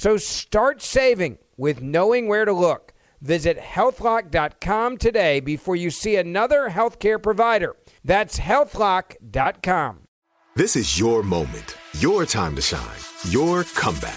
So start saving with knowing where to look. Visit healthlock.com today before you see another healthcare provider. That's healthlock.com. This is your moment, your time to shine, your comeback.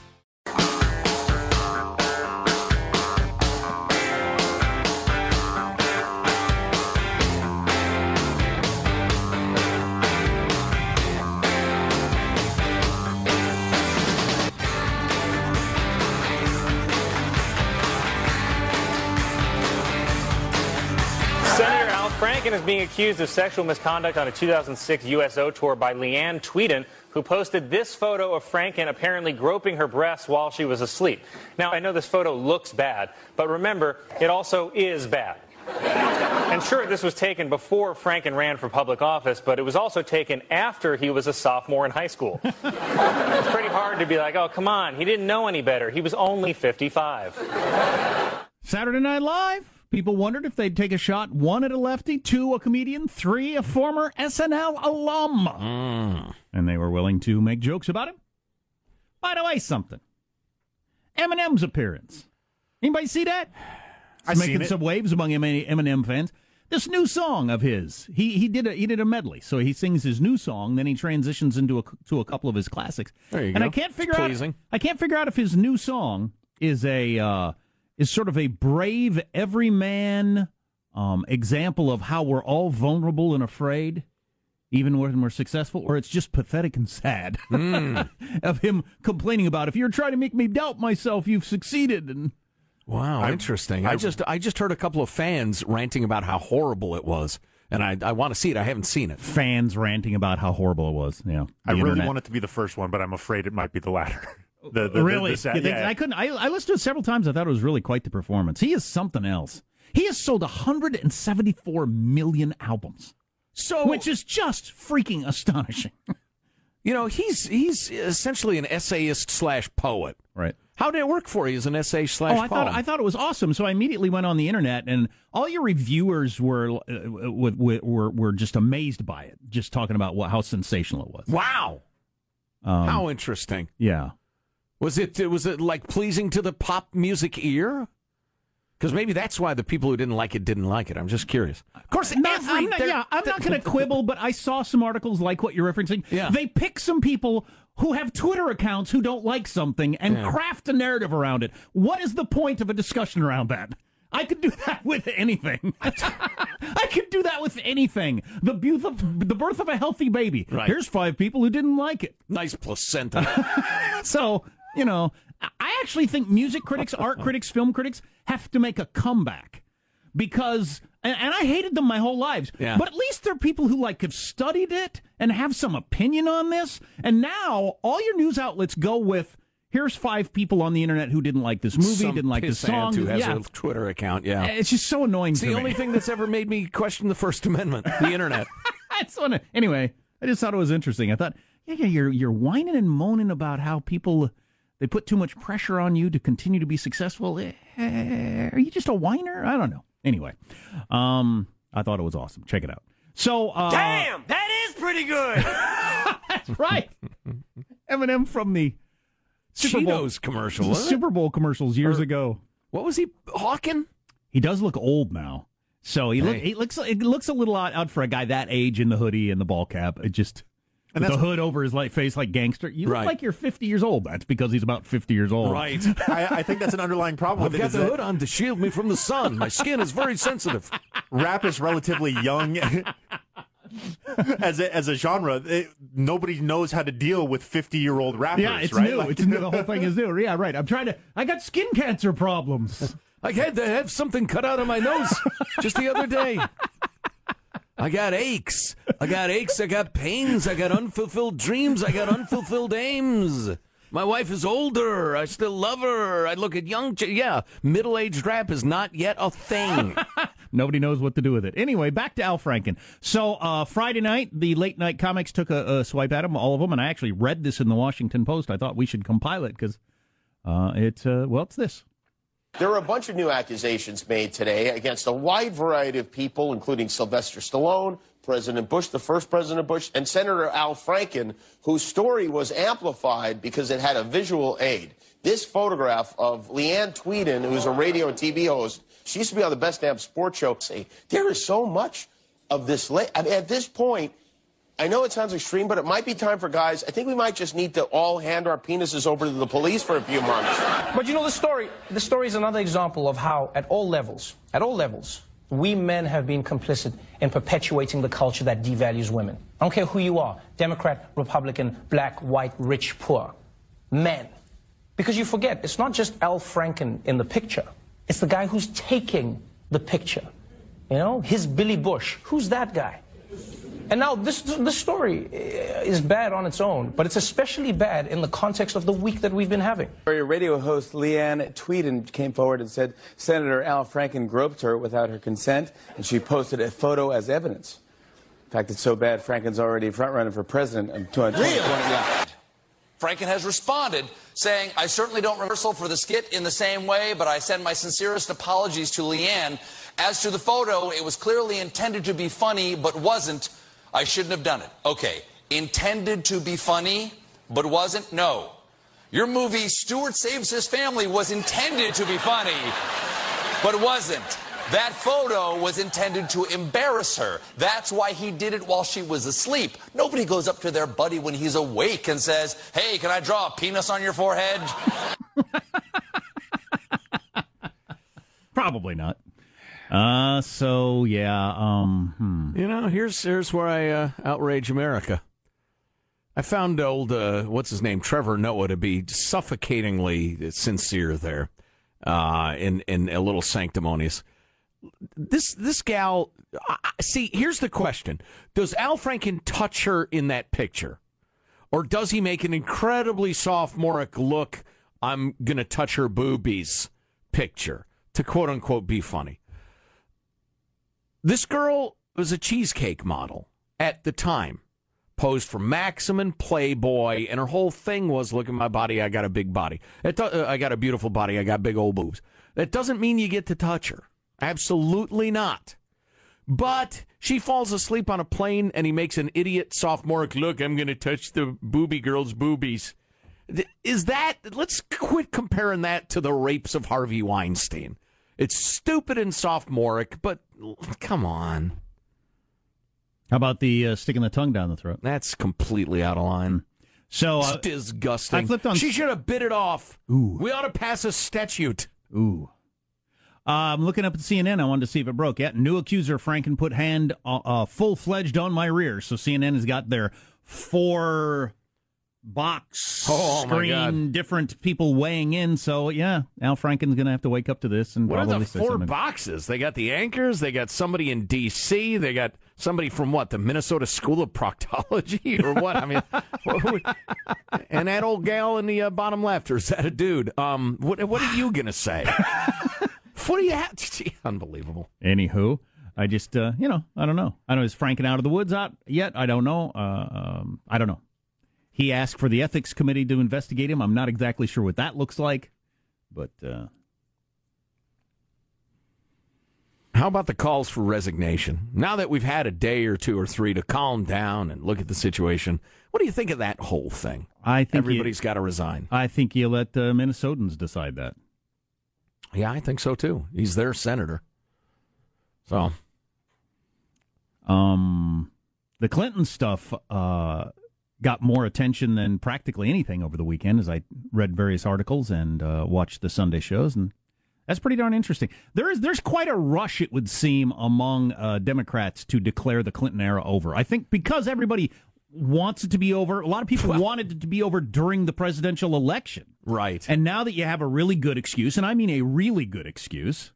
Accused of sexual misconduct on a 2006 USO tour by Leanne Tweeden, who posted this photo of Franken apparently groping her breasts while she was asleep. Now, I know this photo looks bad, but remember, it also is bad. And sure, this was taken before Franken ran for public office, but it was also taken after he was a sophomore in high school. it's pretty hard to be like, oh, come on, he didn't know any better. He was only 55. Saturday Night Live. People wondered if they'd take a shot one at a lefty, two a comedian, three a former SNL alum. And they were willing to make jokes about him. By the way, something. Eminem's appearance. Anybody see that? I've making some waves among Eminem fans. This new song of his, he he did a he did a medley. So he sings his new song, then he transitions into a to a couple of his classics. There you and go. I can't figure It's out pleasing. I can't figure out if his new song is a uh, is sort of a brave everyman um, example of how we're all vulnerable and afraid, even when we're successful, or it's just pathetic and sad of him complaining about if you're trying to make me doubt myself, you've succeeded. And Wow, interesting. I, just I just heard a couple of fans ranting about how horrible it was, and I I want to see it. I haven't seen it. fans ranting about how horrible it was. Yeah, I really internet. want it to be the first one, but I'm afraid it might be the latter. The, the, the- really? the sa- You think- yeah. I couldn't. I, I listened to it several times. I thought it was really quite the performance. He is something else. He has sold 174 million albums, So which is just freaking astonishing. you know he's he's essentially an essayist slash poet. Right. How did it work for you as an essay slash Oh, I thought? I thought it was awesome. So I immediately went on the internet, and all your reviewers were uh, were, were were just amazed by it, just talking about what, how sensational it was. wow, Um, how interesting. Yeah. Was it was it like pleasing to the pop music ear? Because maybe that's why the people who didn't like it didn't like it. I'm just curious. Of course, Not- every, I'm not, yeah, I'm not going to quibble, but I saw some articles like what you're referencing. Yeah. They pick some people who have Twitter accounts who don't like something and Yeah. craft a narrative around it. What is the point of a discussion around that? I could do that with anything. I could do that with anything. The birth of, the birth of a healthy baby. Right. Here's five people who didn't like it. Nice placenta. So, you know, I actually think music critics, art critics, film critics have to make a comeback because, and, and I hated them my whole lives, Yeah. but at least they're people who like have studied it and have some opinion on this. And now all your news outlets go with, here's five people on the internet who didn't like this movie, Some didn't like this song. who has yeah. a Twitter account. Yeah, It's just so annoying it's the me. only thing that's ever made me question the First Amendment. The internet. That's one. Anyway, I just thought it was interesting. I thought, yeah, yeah, you're you're whining and moaning about how people they put too much pressure on you to continue to be successful. Eh, are you just a whiner? I don't know. Anyway, um, I thought it was awesome. Check it out. So, uh, Damn, that is pretty good. that's right. Eminem from the Super Bowl Cheetos commercial. Super Bowl commercials years ago. What was he hawking? He does look old now. So he, look, he looks it looks a little odd, odd for a guy that age in the hoodie and the ball cap. It just And with the hood over his like face like gangster. You look Right. like you're 50 years old. That's because he's about 50 years old. Right. I, I think that's an underlying problem I've with got is the that hood on to shield me from the sun. My skin is very sensitive. Rap is relatively young. as a, as a genre, it, nobody knows how to deal with fifty year old rappers. Yeah, it's right? new. Like- it's new. The whole thing is new. Yeah, right. I'm trying to. I got skin cancer problems. I had to have something cut out of my nose just the other day. I got aches. I got aches. I got pains. I got unfulfilled dreams. I got unfulfilled aims. My wife is older. I still love her. I look at young. Ch- yeah, middle aged rap is not yet a thing. Nobody knows what to do with it. Anyway, back to Al Franken. So uh, Friday night, the late night comics took a, a swipe at him, all of them, and I actually read this in the Washington Post. I thought we should compile it because uh, it's uh, well, it's this. There were a bunch of new accusations made today against a wide variety of people, including Sylvester Stallone, President Bush, the first President Bush, and Senator Al Franken, whose story was amplified because it had a visual aid. This photograph of Leanne Tweeden, who's a radio and TV host, she used to be on the Best Damn Sports Show. There is so much of this. La- I mean, at this point, I know it sounds extreme, but it might be time for guys. I think we might just need to all hand our penises over to the police for a few months. But you know, the story, the story is another example of how, at all levels, at all levels, we men have been complicit in perpetuating the culture that devalues women. I don't care who you are Democrat, Republican, black, white, rich, poor. Men. Because you forget, it's not just Al Franken in the picture, it's the guy who's taking the picture. You know, his Billy Bush. Who's that guy? And now this this story uh, is bad on its own, but it's especially bad in the context of the week that we've been having. Your radio host Leanne Tweeden came forward and said Senator Al Franken groped her without her consent, and she posted a photo as evidence. In fact, it's so bad Franken's already front running for president in 2020. Yeah. Franken has responded saying, I certainly don't rehearsal for the skit in the same way, but I send my sincerest apologies to Leanne. As to the photo, it was clearly intended to be funny, but wasn't. I shouldn't have done it. Okay, intended to be funny, but wasn't? No. Your movie, Stuart Saves His Family, was intended to be funny, but wasn't. That photo was intended to embarrass her. That's why he did it while she was asleep. Nobody goes up to their buddy when he's awake and says, Hey, can I draw a penis on your forehead? Probably not. Uh, so yeah, um, hmm. You know, here's here's where I uh, outrage America. I found old uh, what's his name Trevor Noah to be suffocatingly sincere there, uh, in in a little sanctimonious. This this gal, I- see, here's the question: Does Al Franken touch her in that picture, or does he make an incredibly sophomoric look? I'm gonna touch her boobies picture to quote unquote be funny. This girl was a cheesecake model at the time, posed for Maxim and Playboy, and her whole thing was, "Look at my body, I got a big body. Uh, I got a beautiful body, I got big old boobs." That doesn't mean you get to touch her. Absolutely not. But she falls asleep on a plane, and he makes an idiot sophomoric look. I'm going to touch the booby girl's boobies. Is that? Let's quit comparing that to the rapes of Harvey Weinstein. It's stupid and sophomoric, but come on. How about the uh, sticking the tongue down the throat? That's completely out of line. So It's uh, disgusting. I flipped on- She should have bit it off. Ooh. We ought to pass a statute. Ooh. Uh, I'm looking up at CNN. I wanted to see if it broke. Yeah, new accuser Franken put hand uh, uh, full fledged on my rear. So CNN has got their four box Oh, my screen, God. different people weighing in. So yeah, Al Franken's going to have to wake up to this and What are the four something. boxes? They got the anchors. They got somebody in D.C. They got somebody from what? The Minnesota School of Proctology or what? I mean, what- and that old gal in the uh, bottom left, or is that a dude? Um, what what are you gonna say? what are you have? Unbelievable. Anywho, I just uh, you know I don't know. I don't know is Franken out of the woods out yet? I don't know. Uh, um, I don't know. He asked for the ethics committee to investigate him. I'm not exactly sure what that looks like, but uh, How about the calls for resignation? Now that we've had a day or two or three to calm down and look at the situation, what do you think of that whole thing? I think Everybody's got to resign. I think you let uh, Minnesotans decide that. Yeah, I think so too. He's their senator. So Um, the Clinton stuff uh, got more attention than practically anything over the weekend as I read various articles and uh, watched the Sunday shows, and that's pretty darn interesting. There is there's quite a rush, it would seem, among uh, Democrats to declare the Clinton era over. I think because everybody wants it to be over. A lot of people wanted it to be over during the presidential election. Right. And now that you have a really good excuse, and I mean a really good excuse,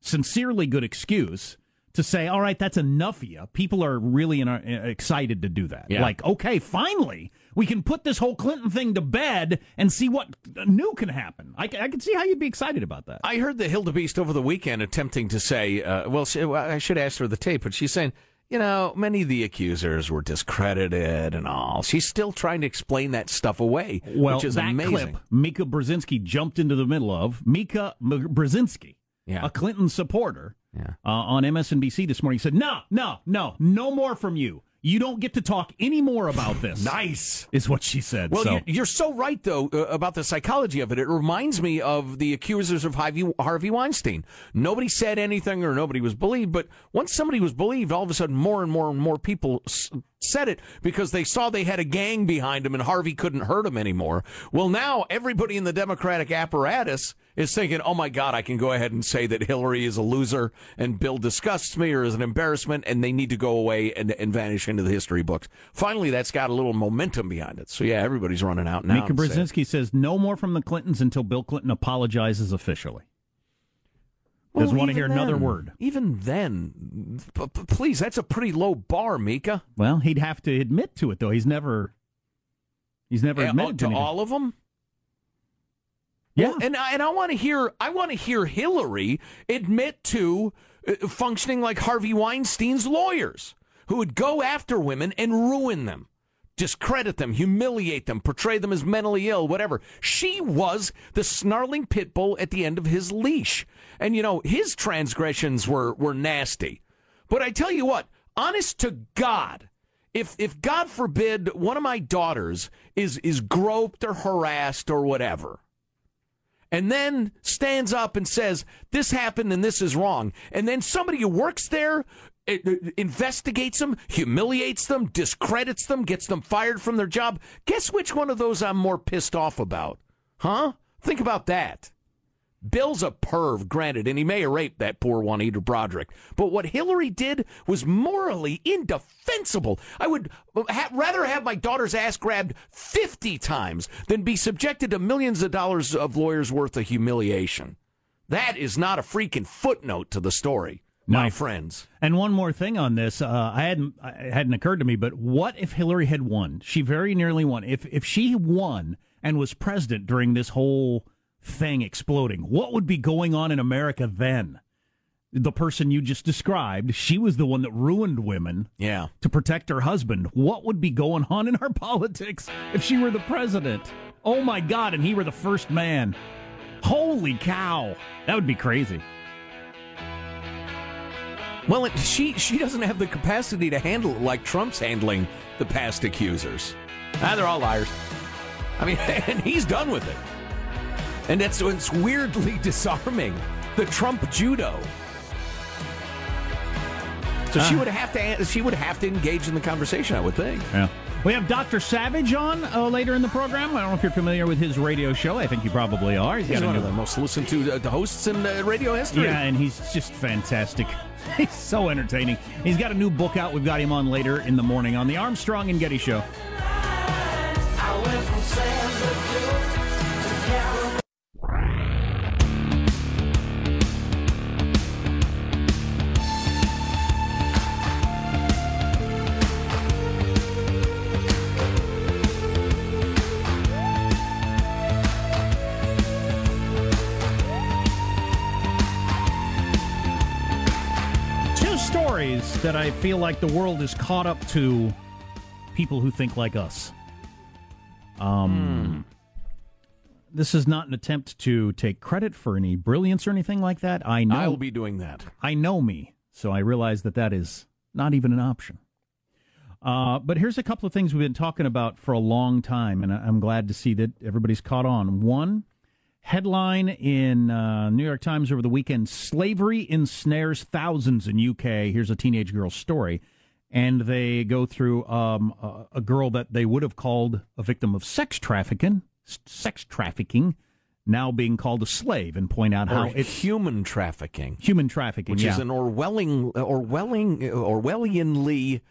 sincerely good excuse to say, all right, that's enough of you. People are really in, excited to do that. Yeah. Like, okay, finally, we can put this whole Clinton thing to bed and see what new can happen. I, I can see how you'd be excited about that. I heard the Hilda Beast over the weekend attempting to say, uh, well, she, well, I should ask her the tape, but she's saying, you know, many of the accusers were discredited and all. She's still trying to explain that stuff away, Well, which is that amazing. clip Mika Brzezinski jumped into the middle of. Mika M- Brzezinski, Yeah. a Clinton supporter, Yeah. uh, on MSNBC this morning said, no, no, no, no more from you. You don't get to talk any more about this. Nice. Is what she said. Well, so. you're, you're so right, though, uh, about the psychology of it. It reminds me of the accusers of Harvey, Harvey Weinstein. Nobody said anything or nobody was believed, but once somebody was believed, all of a sudden more and more and more people s- said it because they saw they had a gang behind them and Harvey couldn't hurt them anymore. Well, now everybody in the Democratic apparatus is thinking, oh my God, I can go ahead and say that Hillary is a loser and Bill disgusts me or is an embarrassment and they need to go away and, and vanish into the history books. Finally, that's got a little momentum behind it. So, yeah, everybody's running out now. Mika Brzezinski says no more from the Clintons until Bill Clinton apologizes officially. Doesn't want to hear even another word. Even then, p- p- please, that's a pretty low bar, Mika. Well, he'd have to admit to it though. He's never. He's never Uh, admitted to anything. all of them. Yeah. Well, and I, and I want to hear I want to hear Hillary admit to uh, functioning like Harvey Weinstein's lawyers, who would go after women and ruin them, discredit them, humiliate them, portray them as mentally ill, whatever. She was the snarling pit bull at the end of his leash, and you know his transgressions were were nasty. But I tell you what, honest to God, if if God forbid one of my daughters is is groped or harassed or whatever, and then stands up and says this happened and this is wrong, and then somebody who works there eh, eh, investigates them, humiliates them, discredits them, gets them fired from their job. Guess which one of those I'm more pissed off about? Huh? Think about that. Bill's a perv, granted, and he may have raped that poor Juanita Broaddrick. But what Hillary did was morally indefensible. I would ha- rather have my daughter's ass grabbed 50 times than be subjected to millions of dollars of lawyers' worth of humiliation. That is not a freaking footnote to the story, my No. friends. And one more thing on this, uh, I hadn't it hadn't occurred to me, but what if Hillary had won? She very nearly won. If if she won and was president during this whole thing exploding, what would be going on in America then? The person you just described, she was the one that ruined women Yeah. to protect her husband. What would be going on in our politics if she were the president? Oh my God, and he were the first man. Holy cow. That would be crazy. Well, it, she she doesn't have the capacity to handle it like Trump's handling the past accusers. Ah, they're all liars. I mean, and he's done with it. And that's it's weirdly disarming the Trump judo. So she would have to she would have to engage in the conversation, I would think. Yeah. We have Dr. Savage on uh, later in the program. I don't know if you're familiar with his radio show. I think you probably are. He's got a one new- of the most listened to uh, hosts in uh, radio history. Yeah, and he's just fantastic. He's so entertaining. He's got a new book out. We've got him on later in the morning on the Armstrong and Getty Show. That I feel like the world is caught up to people who think like us. Um, This is not an attempt to take credit for any brilliance or anything like that. I know I'll be doing that. I know me, so I realize that that is not even an option. Uh, but here's a couple of things we've been talking about for a long time, and I'm glad to see that everybody's caught on. One headline in uh, New York Times over the weekend: "Slavery ensnares thousands in UK." Here's a teenage girl's story, and they go through um, a, a girl that they would have called a victim of sex trafficking, s- sex trafficking, now being called a slave, and point out how Or it's human trafficking, human trafficking, which yeah. is an Orwelling, Orwelling, Orwellianly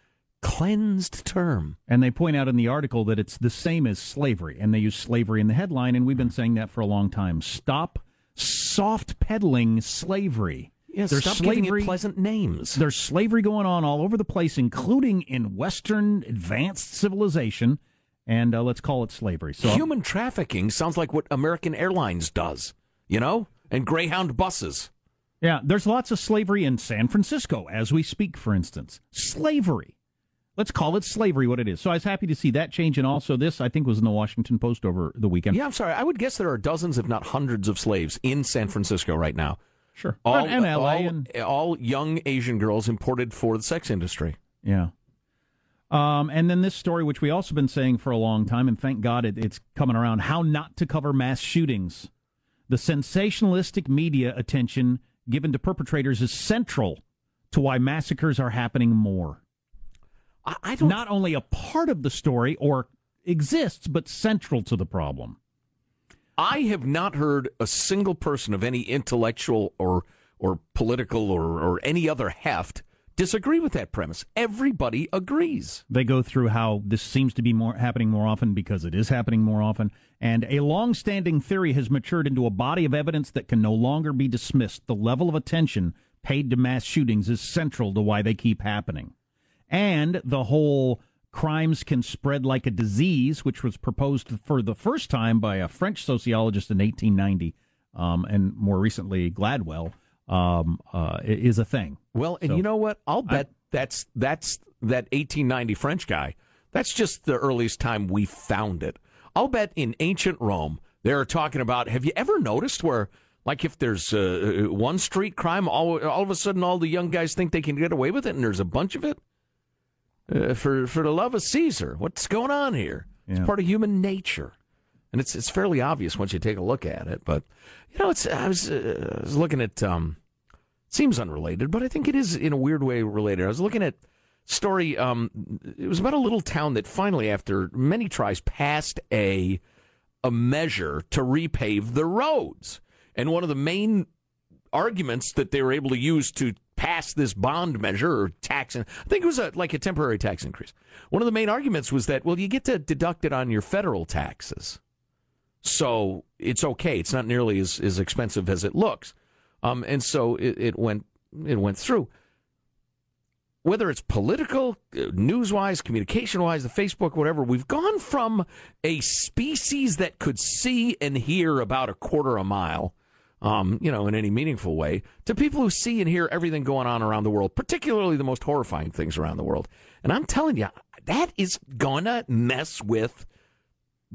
cleansed term. And they point out in the article that it's the same as slavery, and they use slavery in the headline, and we've been saying that for a long time. Stop soft peddling slavery. Yeah, stop giving it pleasant names. There's slavery going on all over the place, including in Western advanced civilization, and uh, let's call it slavery. So Human trafficking sounds like what American Airlines does, you know, and Greyhound buses. Yeah, there's lots of slavery in San Francisco as we speak, for instance. Slavery. Let's call it slavery what it is. So I was happy to see that change. And also, this, I think, was in the Washington Post over the weekend. Yeah, I'm sorry. I would guess there are dozens, if not hundreds, of slaves in San Francisco right now. Sure. All, And- LA all, and- all young Asian girls imported for the sex industry. Yeah. Um, and then this story, which we also been saying for a long time, and thank God it, it's coming around: how not to cover mass shootings. The sensationalistic media attention given to perpetrators is central to why massacres are happening more. I, I don't. Not only a part of the story or exists, but central to the problem. I have not heard a single person of any intellectual or or political or, or any other heft disagree with that premise. Everybody agrees. They go through how this seems to be more happening more often because it is happening more often, and a long-standing theory has matured into a body of evidence that can no longer be dismissed. The level of attention paid to mass shootings is central to why they keep happening, and the whole crimes can spread like a disease, which was proposed for the first time by a French sociologist in 1890, um, and more recently Gladwell, um, uh, is a thing. Well, and So- you know what? I'll bet that's that's that 1890 French guy. That's just the earliest time we found it. I'll bet in ancient Rome they're talking about. Have you ever noticed where, like, if there's uh, one street crime, all all of a sudden all the young guys think they can get away with it, and there's a bunch of it. Uh, for for the love of Caesar, what's going on here? It's part of human nature, and it's it's fairly obvious once you take a look at it. But you know, it's I was uh, I was looking at um, seems unrelated, but I think it is in a weird way related. I was looking at story. Um, it was about a little town that finally, after many tries, passed a a measure to repave the roads, and one of the main arguments that they were able to use to pass this bond measure or tax, I think it was a, like a temporary tax increase. One of the main arguments was that well, you get to deduct it on your federal taxes, so it's okay. It's not nearly as, as expensive as it looks, um, and so it, it went it went through. Whether it's political, uh, news wise, communication wise, the Facebook, whatever, we've gone from a species that could see and hear about a quarter a mile um, you know, in any meaningful way, to people who see and hear everything going on around the world, particularly the most horrifying things around the world. And I'm telling you, that is gonna mess with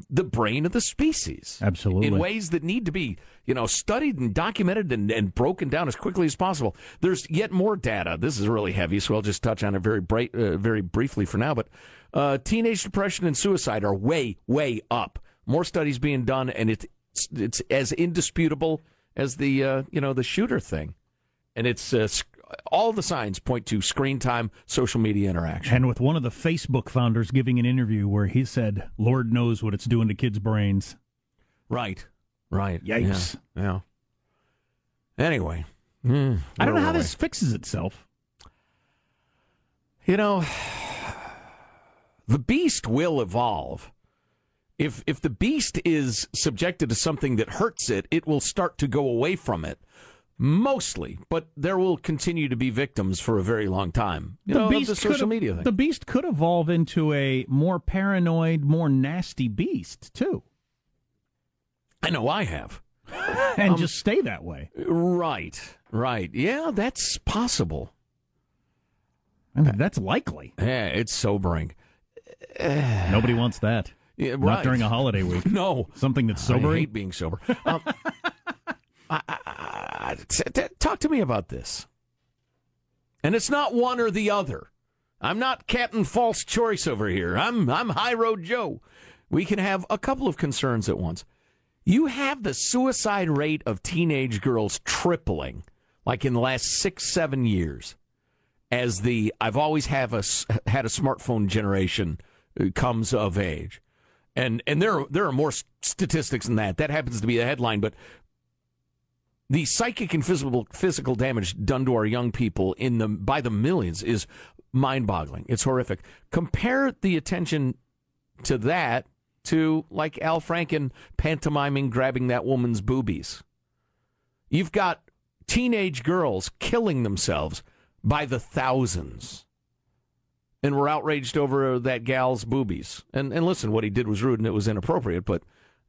the brain of the species. Absolutely. In ways that need to be, you know, studied and documented and, and broken down as quickly as possible. There's yet more data. This is really heavy, so I'll just touch on it very bright, uh, very briefly for now. But uh, teenage depression and suicide are way, way up. More studies being done, and it's it's as indisputable as the uh, you know the shooter thing, and it's uh, sc- all the signs point to screen time, social media interaction. And with one of the Facebook founders giving an interview where he said, "Lord knows what it's doing to kids' brains." Right, right. Yikes. Yeah. yeah. Anyway, mm, I don't know how this fixes itself. You know, the beast will evolve. If if the beast is subjected to something that hurts it, it will start to go away from it. Mostly, but there will continue to be victims for a very long time. You know, of the social media thing. The beast could evolve into a more paranoid, more nasty beast too, I know I have. and Um, just stay that way. Right, right. Yeah, that's possible. I mean, that's likely. Yeah, it's sobering. Nobody wants that. Yeah, Not during a holiday week. No, Something that's sober? I hate being sober. Um, I- I- I- t- t- talk to me about this. And it's not one or the other. I'm not Captain False Choice over here. I'm I'm High Road Joe. We can have a couple of concerns at once. You have the suicide rate of teenage girls tripling, like in the last six seven years, as the I've always have a had a smartphone generation uh, comes of age and and there there are more statistics than that. That happens to be the headline, but the psychic and physical physical damage done to our young people in the by the millions is mind-boggling. It's horrific. Compare the attention to that to like Al Franken pantomiming grabbing that woman's boobies. You've got teenage girls killing themselves by the thousands and were outraged over that gal's boobies. And and listen, what he did was rude and it was inappropriate, but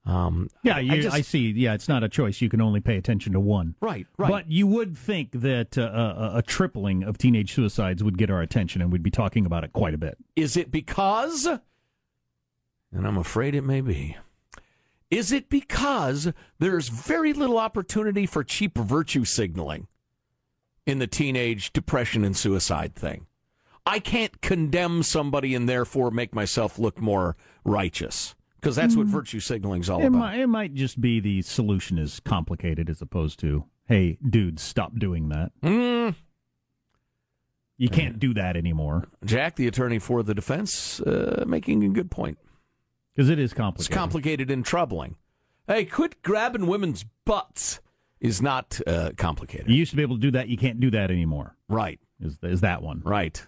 um, Yeah, I, you, I, just- see. Yeah, it's not a choice. You can only pay attention to one. right, right. But you would think that uh, a, a tripling of teenage suicides would get our attention, and we'd be talking about it quite a bit. is it because? And I'm afraid it may be. Is it because there's very little opportunity for cheap virtue signaling in the teenage depression and suicide thing? I can't condemn somebody and therefore make myself look more righteous because that's what virtue signaling's all It about. might, it might just be the solution is complicated as opposed to, hey, dude, stop doing that. Mm. You can't do that anymore Jack, the attorney for the defense, uh, making a good point. because it is complicated. It's complicated. complicated and troubling. Hey, quit grabbing women's butts is not uh, complicated. you used to be able to do that. You can't do that anymore. Right, Is is that one? right.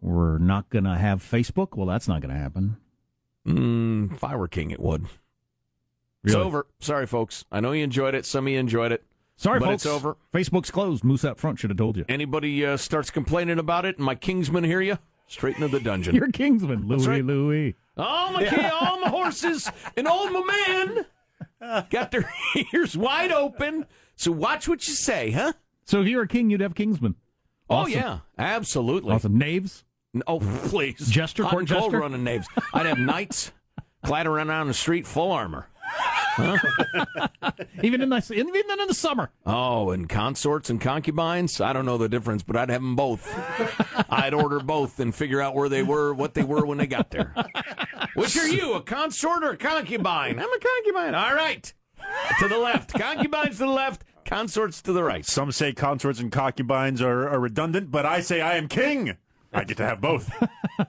We're not going to have Facebook. Well, that's not going to happen. Mm, if I were king, it would. It's over. Sorry, folks. I know you enjoyed it. Some of you enjoyed it. Sorry, but folks. it's over. Facebook's closed. Moose out front should have told you. Anybody uh, starts complaining about it, and my kingsmen hear you, straight into the dungeon. You're Kingsman, Louis. right. Louis. All my king, all my horses, and all my men got their ears wide open. So watch what you say, huh? So if you were a king, you'd have Kingsman. Oh yeah, absolutely. Awesome. Knaves. Oh please, Jester, court and cold jester? running knaves. I'd have knights clattering around the street full armor. Even in the even in the summer. Oh, and consorts and concubines. I don't know the difference, but I'd have them both. I'd order both and figure out where they were, what they were when they got there. Which are you, a consort or a concubine? I'm a concubine. All right, to the left. Concubines to the left. Consorts to the right. Some say consorts and concubines are, are redundant, but I say I am king. I get to have both.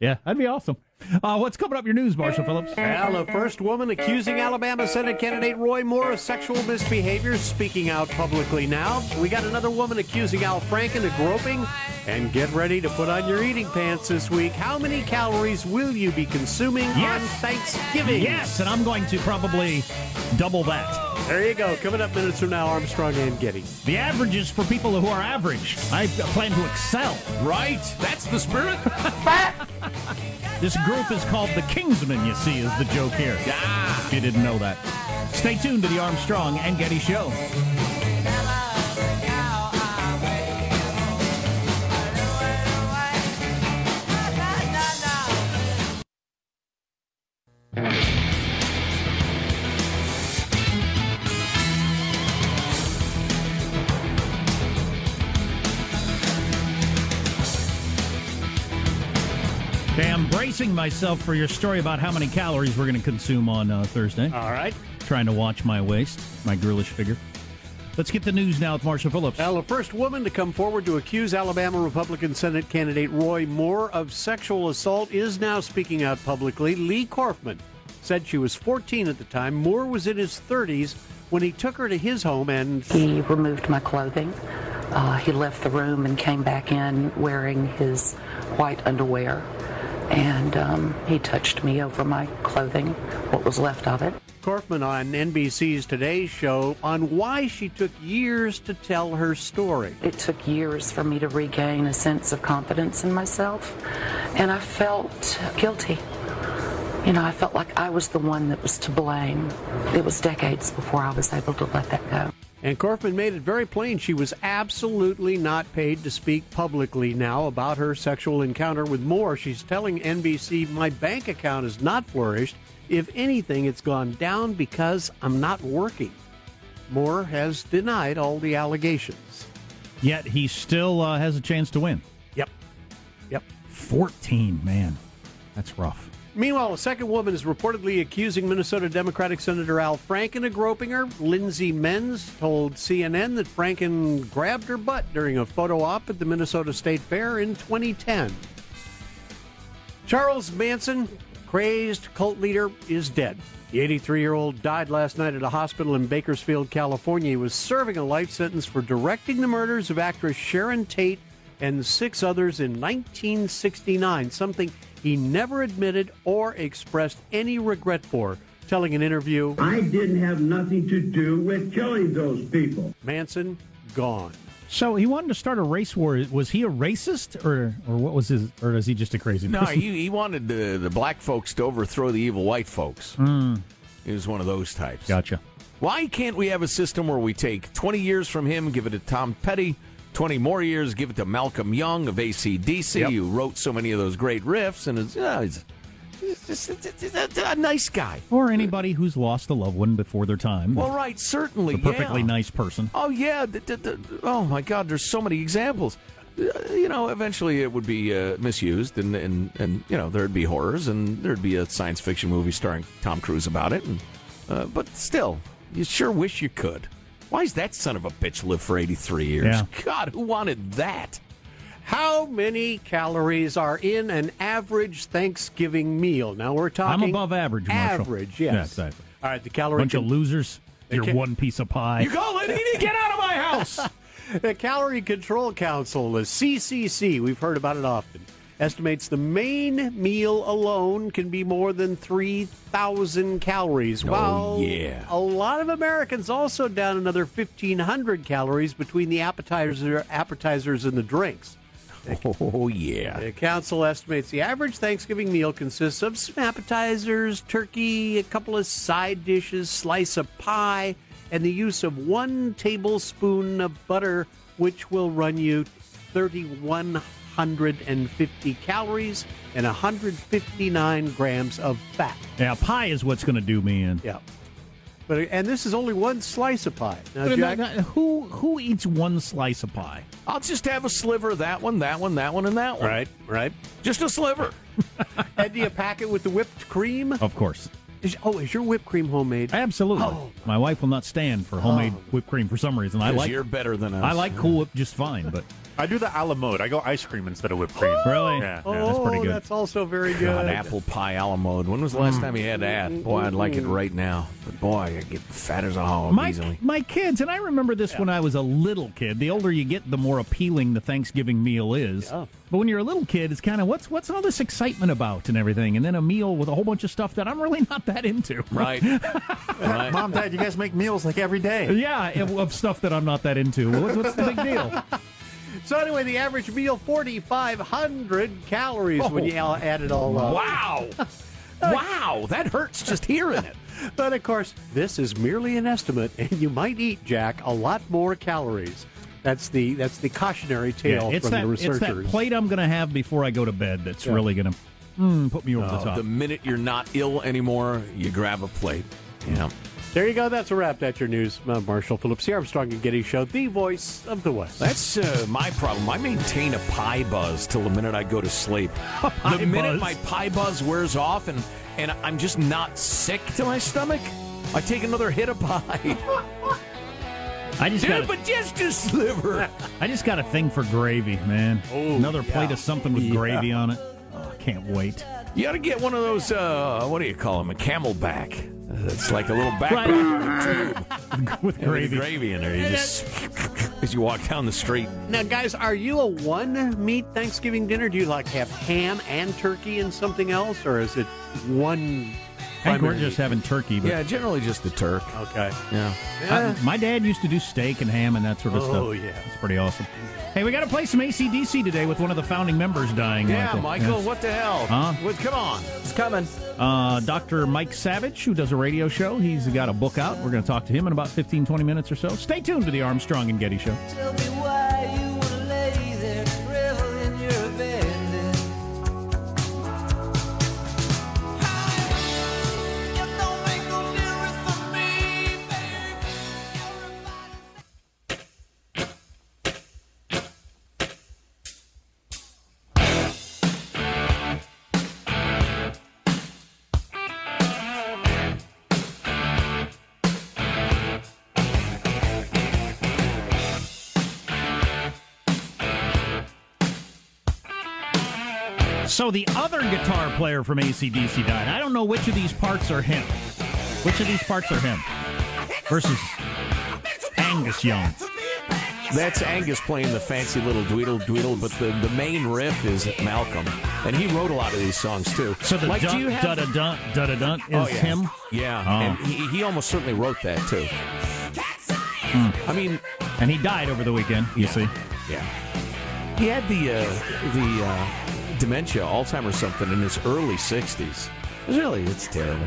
Yeah, that'd be awesome. Uh, what's coming up your news, Marshall Phillips? Well, the first woman accusing Alabama Senate candidate Roy Moore of sexual misbehavior speaking out publicly now. We got another woman accusing Al Franken of groping. And get ready to put on your eating pants this week. How many calories will you be consuming Yes. on Thanksgiving? Yes, and I'm going to probably double that. There you go. Coming up minutes from now, Armstrong and Getty. The averages for people who are average. I plan to excel. Right. That's the spirit. This group is called the Kingsmen, you see, is the joke here. Ah. If you didn't know that. Stay tuned to the Armstrong and Getty Show. Okay, I'm bracing myself for your story about how many calories we're going to consume on uh, Thursday. All right. trying to watch my waist, my girlish figure. Let's get the news now with Marshall Phillips. Well, the first woman to come forward to accuse Alabama Republican Senate candidate Roy Moore of sexual assault is now speaking out publicly. Leigh Corfman said she was 14 at the time. Moore was in his 30s when he took her to his home and. He removed my clothing. Uh, he left the room and came back in wearing his white underwear. And um, he touched me over my clothing, what was left of it. Corfman on NBC's Today Show on why she took years to tell her story. It took years for me to regain a sense of confidence in myself, and I felt guilty. You know, I felt like I was the one that was to blame. It was decades before I was able to let that go. And Corfman made it very plain she was absolutely not paid to speak publicly now about her sexual encounter with Moore. She's telling NBC, My bank account has not flourished. If anything, it's gone down because I'm not working. Moore has denied all the allegations. Yet he still uh, has a chance to win. Yep. Yep. 14, man. That's rough. Meanwhile, a second woman is reportedly accusing Minnesota Democratic Senator Al Franken of groping her. Lindsay Menz told CNN that Franken grabbed her butt during a photo op at the Minnesota State Fair in 2010. Charles Manson, crazed cult leader, is dead. The 83 year old died last night at a hospital in Bakersfield, California. He was serving a life sentence for directing the murders of actress Sharon Tate and six others in 1969, something he never admitted or expressed any regret for, telling an interview I didn't have nothing to do with killing those people. Manson gone. So he wanted to start a race war. Was he a racist, or or what was his, or is he just a crazy No, person? he, he wanted the, the black folks to overthrow the evil white folks. Mm. He was one of those types. Gotcha. Why can't we have a system where we take 20 years from him, give it to Tom Petty, 20 more years, give it to Malcolm Young of ACDC, Yep. who wrote so many of those great riffs, and is, you know, he's, he's just he's a, nice guy. Or anybody who's lost a loved one before their time. Well, right, certainly. a perfectly yeah. nice person. Oh yeah, the, the, the, oh my God, there's so many examples. You know, eventually it would be uh, misused, and, and and you know there'd be horrors, and there'd be a science fiction movie starring Tom Cruise about it. And, uh, but still, you sure wish you could. Why does that son of a bitch live for 83 years? Yeah. God, who wanted that? How many calories are in an average Thanksgiving meal? Now we're talking. I'm above average, Marshall. Average, yes. Yeah, exactly. All right, the calorie. Bunch of losers. You're ca- one piece of pie. You call it eating? Get out of my house! the Calorie Control Council, the CCC, we've heard about it often, estimates the main meal alone can be more than 3,000 calories. Oh, while yeah. a lot of Americans also down another 1,500 calories between the appetizer, appetizers and the drinks. Oh, yeah. The council estimates the average Thanksgiving meal consists of some appetizers, turkey, a couple of side dishes, slice of pie, and the use of one tablespoon of butter, which will run you 3,150 calories and 159 grams of fat. Yeah, pie is what's going to do me in. Yeah. But and this is only one slice of pie. Now, Jack, now- now, who who eats one slice of pie? I'll just have a sliver of that one, that one, that one, and that one. Right, right. Just a sliver. and do you pack it with the whipped cream? Of course. Is, oh, is your whipped cream homemade? Absolutely. Oh. My wife will not stand for homemade Oh. whipped cream for some reason. I like you're better than us. I like Cool Whip just fine, but I do the a la mode. I go ice cream instead of whipped cream. Really? Yeah. Oh, yeah. that's pretty oh, good. that's also very good. God, apple pie a la mode. When was the last mm. time you had that? Boy, I'd like it mm. right now. But boy, I get fat as a hog my easily. my kids and I remember this when I was a little kid. The older you get, the more appealing the Thanksgiving meal is. Yeah. But when you're a little kid, it's kind of what's what's all this excitement about and everything, and then a meal with a whole bunch of stuff that I'm really not that into. Right. right. Mom, Dad, you guys make meals like every day. Yeah, of of stuff that I'm not that into. What's, what's the big deal? So anyway, the average meal forty five hundred calories when you all add it all up. Wow. wow. That hurts just hearing it. But of course, this is merely an estimate, and you might eat Jack a lot more calories. That's the that's the cautionary tale it's from that the it's that plate I'm going to have before I go to bed that's Yeah. really going to mm, put me over the Oh, top. the minute you're not ill anymore, you grab a plate. Yeah. There you go. That's a wrap. That's your news. I'm Marshall Phillips, the Armstrong and Getty Show, the voice of the West. That's uh, my problem. I maintain a pie buzz till the minute I go to sleep. pie the minute buzz? my pie buzz wears off and, and I'm just not sick to my stomach, I take another hit of pie. I just Yeah, got but just a sliver. I just got a thing for gravy, man. Another plate of something with Yeah. gravy on it. Oh, I can't wait. You got to get one of those. Uh, what do you call them? A CamelBak. It's like a little back Right. tube with Yeah, gravy. gravy in there. You just as you walk down the street. Now, guys, are you a one meat Thanksgiving dinner? Do you like have ham and turkey and something else, or is it one? I think we're just having turkey. But Yeah, generally just the turk. Okay. Yeah. I- my dad used to do steak and ham and that sort of stuff. Oh, yeah. It's pretty awesome. Hey, we got to play some ACDC today with one of the founding members dying. Yeah, Michael. Michael. Yeah. What the hell? Huh? What, come on. It's coming. Uh, Dr. Mike Savage, who does a radio show, he's got a book out. We're going to talk to him in about 15, 20 minutes or so. Stay tuned to the Armstrong and Getty Show. So the other guitar player from ACDC died. I don't know which of these parts are him. Which of these parts are him? Versus Angus Young. That's Angus playing the fancy little dweedle dweedle, but the, the main riff is Malcolm, and he wrote a lot of these songs too. So the like, dun, do you have? da da dun da da dun is oh, yeah. him. Yeah, Oh. and he, he almost certainly wrote that too. I mean, and he died over the weekend. You see, yeah, he had the uh, the uh, dementia, Alzheimer's, something in his early sixties. Really, it's terrible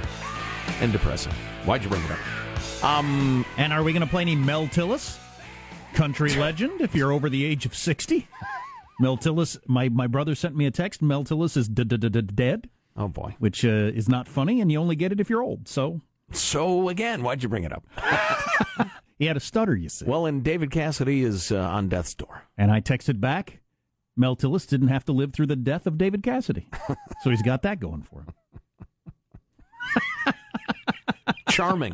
and depressing. Why'd you bring it up? Um, and are we going to play any Mel Tillis, country legend? If you're over the age of sixty, Mel Tillis. My my brother sent me a text. Mel Tillis is dead. Oh boy, which uh, is not funny, and you only get it if you're old. So, so again, why'd you bring it up? he had a stutter. You see. Well, and David Cassidy is uh, on death's door. And I texted back. Mel Tillis didn't have to live through the death of David Cassidy, so he's got that going for him. Charming.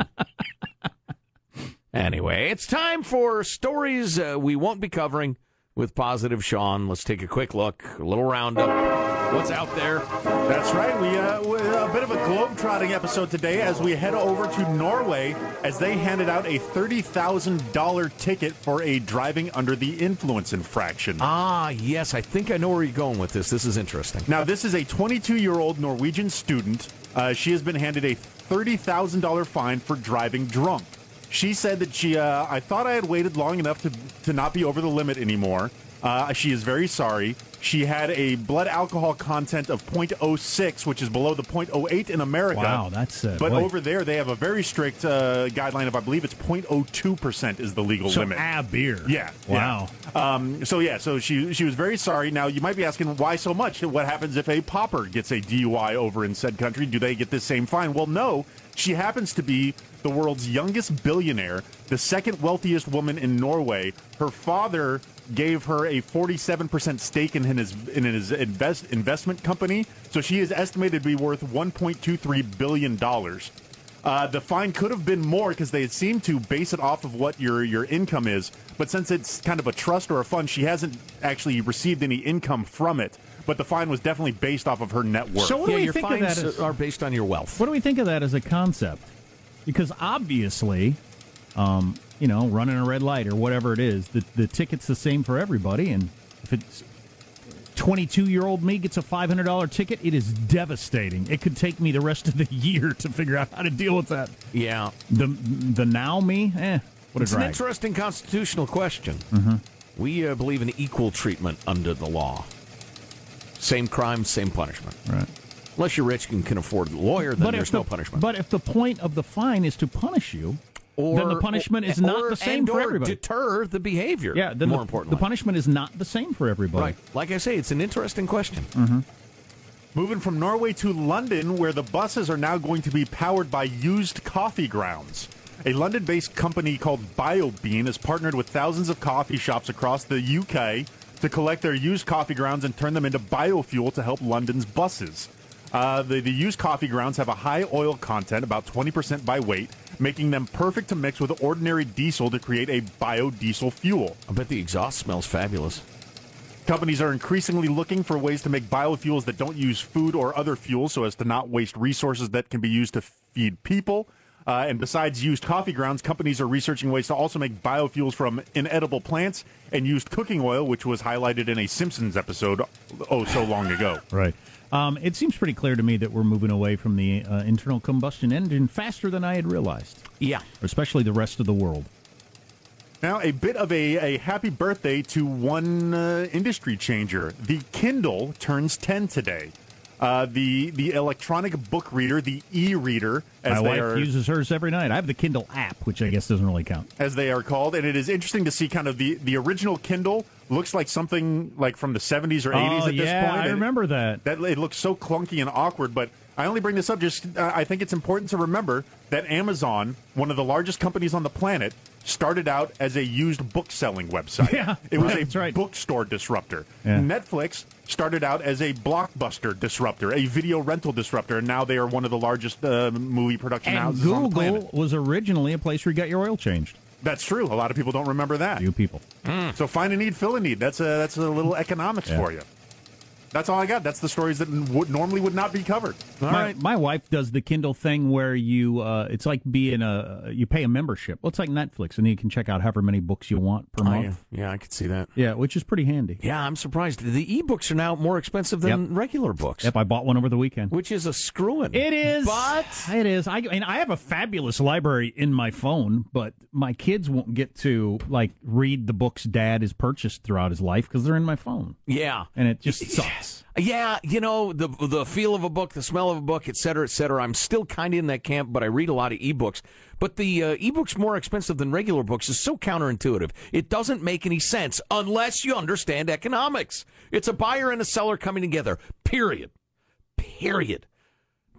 anyway, it's time for stories uh, we won't be covering with Positive Sean. Let's take a quick look, a little roundup. What's out there? That's right. We uh, a bit of a globe-trotting episode today as we head over to Norway as they handed out a thirty thousand dollar ticket for a driving under the influence infraction. Ah, yes, I think I know where you're going with this. This is interesting. Now, this is a 22-year-old Norwegian student. Uh, she has been handed a thirty thousand dollar fine for driving drunk. She said that she, uh, I thought I had waited long enough to to not be over the limit anymore. Uh, she is very sorry. She had a blood alcohol content of 0.06, which is below the 0.08 in America. Wow, that's, uh, but boy. over there they have a very strict uh, guideline of I believe it's 0.02 percent is the legal So limit. a beer. Yeah. Wow. yeah. Um, so yeah, so she she was very sorry. Now you might be asking why so much. What happens if a popper gets a DUI over in said country? Do they get the same fine? Well, no. She happens to be the world's youngest billionaire, the second wealthiest woman in Norway. Her father gave her a 47% stake in his in his invest, investment company, so she is estimated to be worth 1.23 billion dollars. Uh, the fine could have been more because they seem to base it off of what your your income is. But since it's kind of a trust or a fund, she hasn't actually received any income from it. But the fine was definitely based off of her net worth. So what do we your think of that as- are based on your wealth. What do we think of that as a concept? Because obviously, um, you know, running a red light or whatever it is, the the ticket's the same for everybody, and if it's 22 year old me gets a $500 ticket, it is devastating. It could take me the rest of the year to figure out how to deal with that. Yeah. The the now me, eh, what a it's an interesting constitutional question. Mm-hmm. We uh, believe in equal treatment under the law. Same crime, same punishment. Right. Unless you're rich and can afford a lawyer, then but there's the, no punishment. But if the point of the fine is to punish you, then the punishment is not or- the same and for or everybody. deter the behavior. yeah, then more the, importantly. the punishment is not the same for everybody. Right. Like I say, it's an interesting question. Mm-hmm. Moving from Norway to London, where the buses are now going to be powered by used coffee grounds. A London based company called BioBean has partnered with thousands of coffee shops across the UK to collect their used coffee grounds and turn them into biofuel to help London's buses. Uh, the, the used coffee grounds have a high oil content, about 20% by weight, making them perfect to mix with ordinary diesel to create a biodiesel fuel. I bet the exhaust smells fabulous. Companies are increasingly looking for ways to make biofuels that don't use food or other fuels so as to not waste resources that can be used to feed people. Uh, and besides used coffee grounds, companies are researching ways to also make biofuels from inedible plants and used cooking oil, which was highlighted in a Simpsons episode oh so long ago. Right. Um, it seems pretty clear to me that we're moving away from the uh, internal combustion engine faster than I had realized. Yeah. Especially the rest of the world. Now, a bit of a, a happy birthday to one uh, industry changer. The Kindle turns 10 today. Uh, the the electronic book reader, the e-reader, as My they wife are uses hers every night. I have the Kindle app, which I guess doesn't really count. as they are called, and it is interesting to see kind of the the original Kindle looks like something like from the 70s or 80s Oh, at this yeah, point. I and remember that. That it looks so clunky and awkward, but I only bring this up just uh, I think it's important to remember that Amazon, one of the largest companies on the planet, started out as a used book selling website. Yeah, it was that's a right. bookstore disruptor. Yeah. Netflix started out as a blockbuster disruptor, a video rental disruptor, and now they are one of the largest uh, movie production And houses on the planet. Google was originally a place where you got your oil changed. That's true. A lot of people don't remember that. You people. So find a need, fill a need. That's a that's a little economics Yeah. for you. That's all I got. That's the stories that would normally would not be covered. All my, right. my wife does the Kindle thing where you uh, it's like being a you pay a membership. Well, it's like Netflix, and then you can check out however many books you want per Oh, month. yeah. yeah, I could see that. Yeah, which is pretty handy. Yeah, I'm surprised. The e-books are now more expensive than Yep. regular books. Yep, I bought one over the weekend. Which is a screwing. It is, But it is. I and I have a fabulous library in my phone, but my kids won't get to like read the books Dad has purchased throughout his life because they're in my phone, yeah. and it just sucks. Yeah, you know the the feel of a book, the smell of a book, et cetera, et cetera. I'm still kind of in that camp, but I read a lot of ebooks. But the uh, ebooks more expensive than regular books is so counterintuitive. It doesn't make any sense unless you understand economics. It's a buyer and a seller coming together. Period. Period.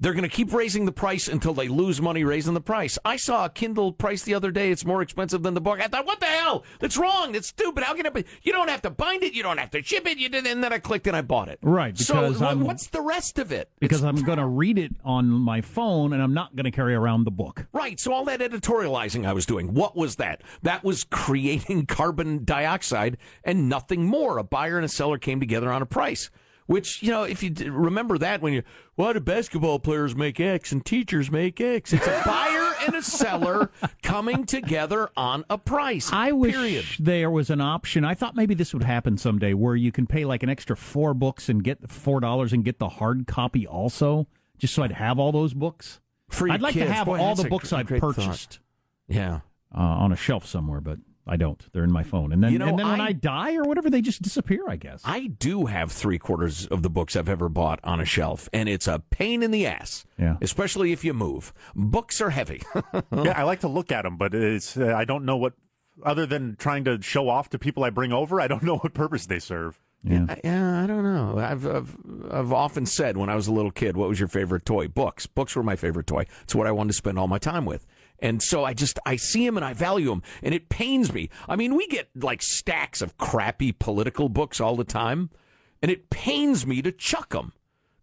They're going to keep raising the price until they lose money raising the price. I saw a Kindle price the other day. It's more expensive than the book. I thought, what the hell? That's wrong. That's stupid. How can it be? You don't have to bind it. You don't have to ship it. You did, and then I clicked and I bought it. Right, So I'm- what's the rest of it? Because I'm going to read it on my phone, and I'm not going to carry around the book. Right. So all that editorializing I was doing, what was that? That was creating carbon dioxide and nothing more. A buyer and a seller came together on a price. Which you know, if you remember that when you, why do basketball players make X and teachers make X? It's a buyer and a seller coming together on a price. I wish Period. there was an option. I thought maybe this would happen someday, where you can pay like an extra four books and get four dollars and get the hard copy also, just so I'd have all those books. I'd like kids. to have Boy, all the books I've great thought. purchased Yeah. uh, on a shelf somewhere, but I don't. They're in my phone, and then You know, and then when I- I die or whatever, they just disappear. I guess. I do have three quarters of the books I've ever bought on a shelf, and it's a pain in the ass. Yeah. Especially if you move. Books are heavy. yeah, I like to look at them, but it's uh, I don't know what other than trying to show off to people I bring over. I don't know what purpose they serve. Yeah. I- Yeah, I don't know. I've, I've I've often said when I was a little kid, what was your favorite toy? Books. Books were my favorite toy. It's what I wanted to spend all my time with. And so I just I see him and I value him and it pains me. I mean, we get like stacks of crappy political books all the time, and it pains me to chuck them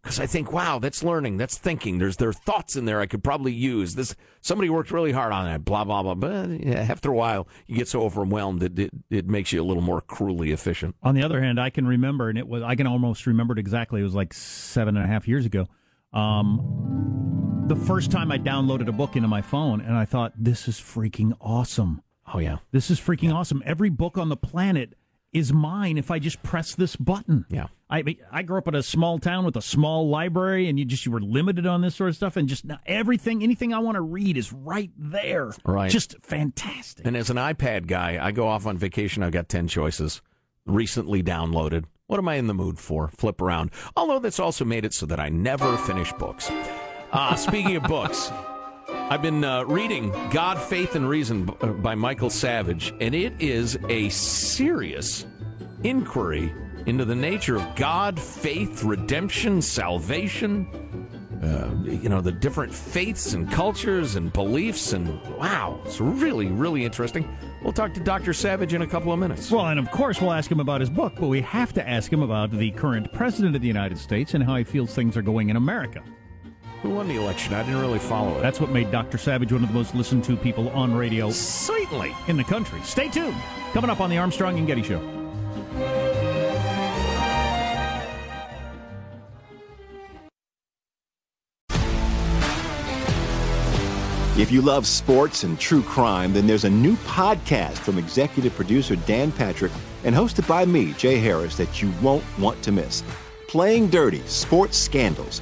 because I think, wow, that's learning, that's thinking. There's there thoughts in there I could probably use. This somebody worked really hard on that. Blah blah blah. But yeah, after a while, you get so overwhelmed that it, it makes you a little more cruelly efficient. On the other hand, I can remember, and it was I can almost remember it exactly. It was like seven and a half years ago. Um, the first time I downloaded a book into my phone, and I thought, "This is freaking awesome! Oh yeah, this is freaking awesome! Every book on the planet is mine if I just press this button." Yeah. I I grew up in a small town with a small library, and you just you were limited on this sort of stuff, and just now everything, anything I want to read is right there. Right. just fantastic. And as an iPad guy, I go off on vacation. I've got 10 choices recently downloaded. What am I in the mood for? Flip around. Although that's also made it so that I never finish books. Uh, speaking of books, I've been uh, reading God, Faith, and Reason uh, by Michael Savage, and it is a serious inquiry into the nature of God, faith, redemption, salvation. Uh, you know, the different faiths and cultures and beliefs, and wow, it's really, really interesting. We'll talk to Dr. Savage in a couple of minutes. Well, and of course, we'll ask him about his book, but we have to ask him about the current president of the United States and how he feels things are going in America. Who won the election? I didn't really follow it. That's what made Dr. Savage one of the most listened to people on radio Certainly. in the country. Stay tuned. Coming up on the Armstrong and Getty Show. If you love sports and true crime, then there's a new podcast from executive producer Dan Patrick and hosted by me, Jay Harris, that you won't want to miss. Playing Dirty Sports Scandals.